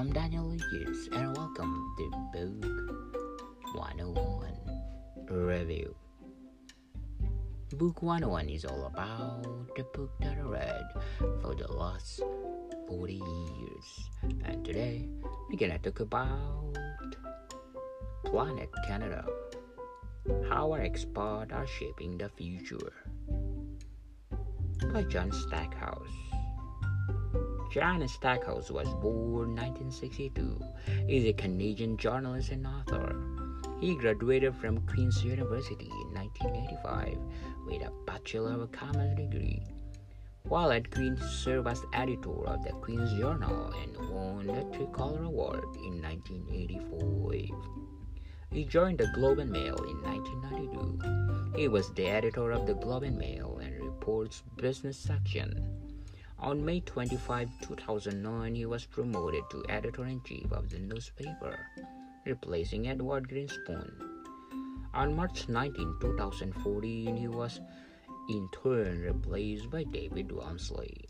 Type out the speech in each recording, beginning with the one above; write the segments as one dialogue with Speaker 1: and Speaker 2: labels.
Speaker 1: I'm Daniel Lucas, and welcome to Book 101 Review. Book 101 is all about the book that I read for the last 40 years. And today, we're gonna talk about Planet Canada. How our expats are shaping the future. By John Stackhouse. John Stackhouse was born 1962. is a Canadian journalist and author. He graduated from Queen's University in 1985 with a Bachelor of Commerce degree. While at Queen's, he served as editor of the Queen's Journal and won the Tricolor Award in 1985. He joined the Globe and Mail in 1992. He was the editor of the Globe and Mail and reports business section. On May 25, 2009, he was promoted to editor in chief of the newspaper, replacing Edward Greenspon. On March 19, 2014, he was in turn replaced by David Walmsley.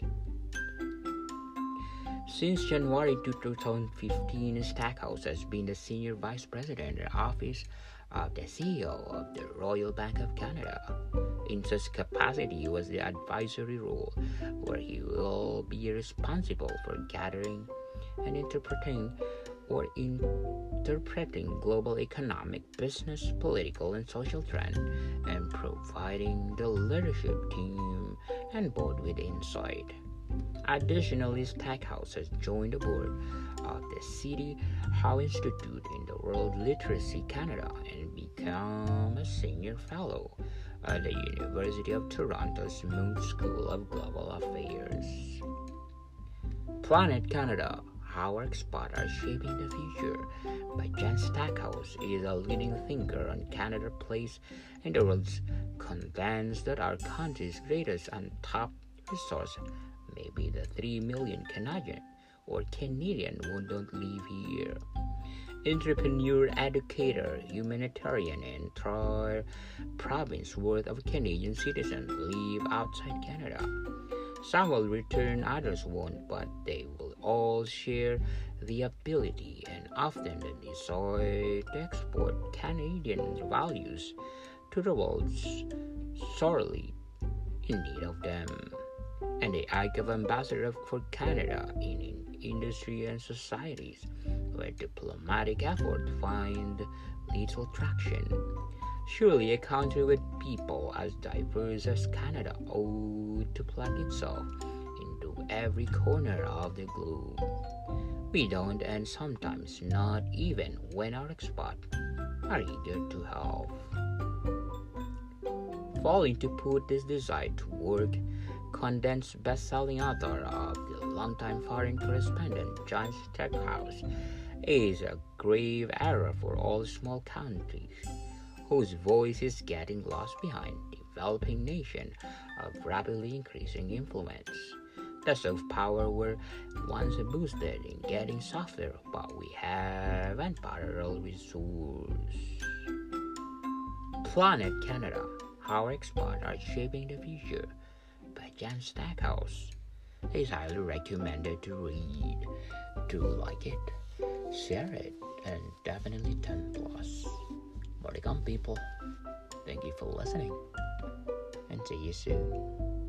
Speaker 1: Since January 2015, Stackhouse has been the senior vice president in the office of the CEO of the Royal Bank of Canada. In such capacity was the advisory role, where he will be responsible for gathering and interpreting or interpreting global economic, business, political, and social trends and providing the leadership team and board with insight. Additionally, Stackhouse has joined the board of the C.D. Howe Institute in the World Literacy Canada and become a senior fellow at the University of Toronto's Munk School of Global Affairs. Planet Canada How Our Expats Are Shaping the Future by John Stackhouse is a leading thinker on Canada's place in the world's convinced that our country's greatest and top resource may be the 3 million Canadian or Canadian who don't live here entrepreneur, educator, humanitarian, and entire province worth of Canadian citizens live outside Canada. Some will return, others won't, but they will all share the ability and often the desire to export Canadian values to the world sorely in need of them. And the act of ambassador for Canada in, in industry and societies where diplomatic effort find little traction. Surely a country with people as diverse as Canada ought to plug itself into every corner of the globe. We don't, and sometimes not even when our expats are eager to help. Falling to put this desire to work, condensed best-selling author of the longtime foreign correspondent John Stackhouse is a grave error for all small countries whose voice is getting lost behind developing nation of rapidly increasing influence. The soft power were once boosted in getting softer, but we have unparalleled resource. Planet Canada, How Expats Are Shaping the Future John Stackhouse It's highly recommended to read. Do like it? share it, and definitely 10 plus. Welcome, people. Thank you for listening, and see you soon.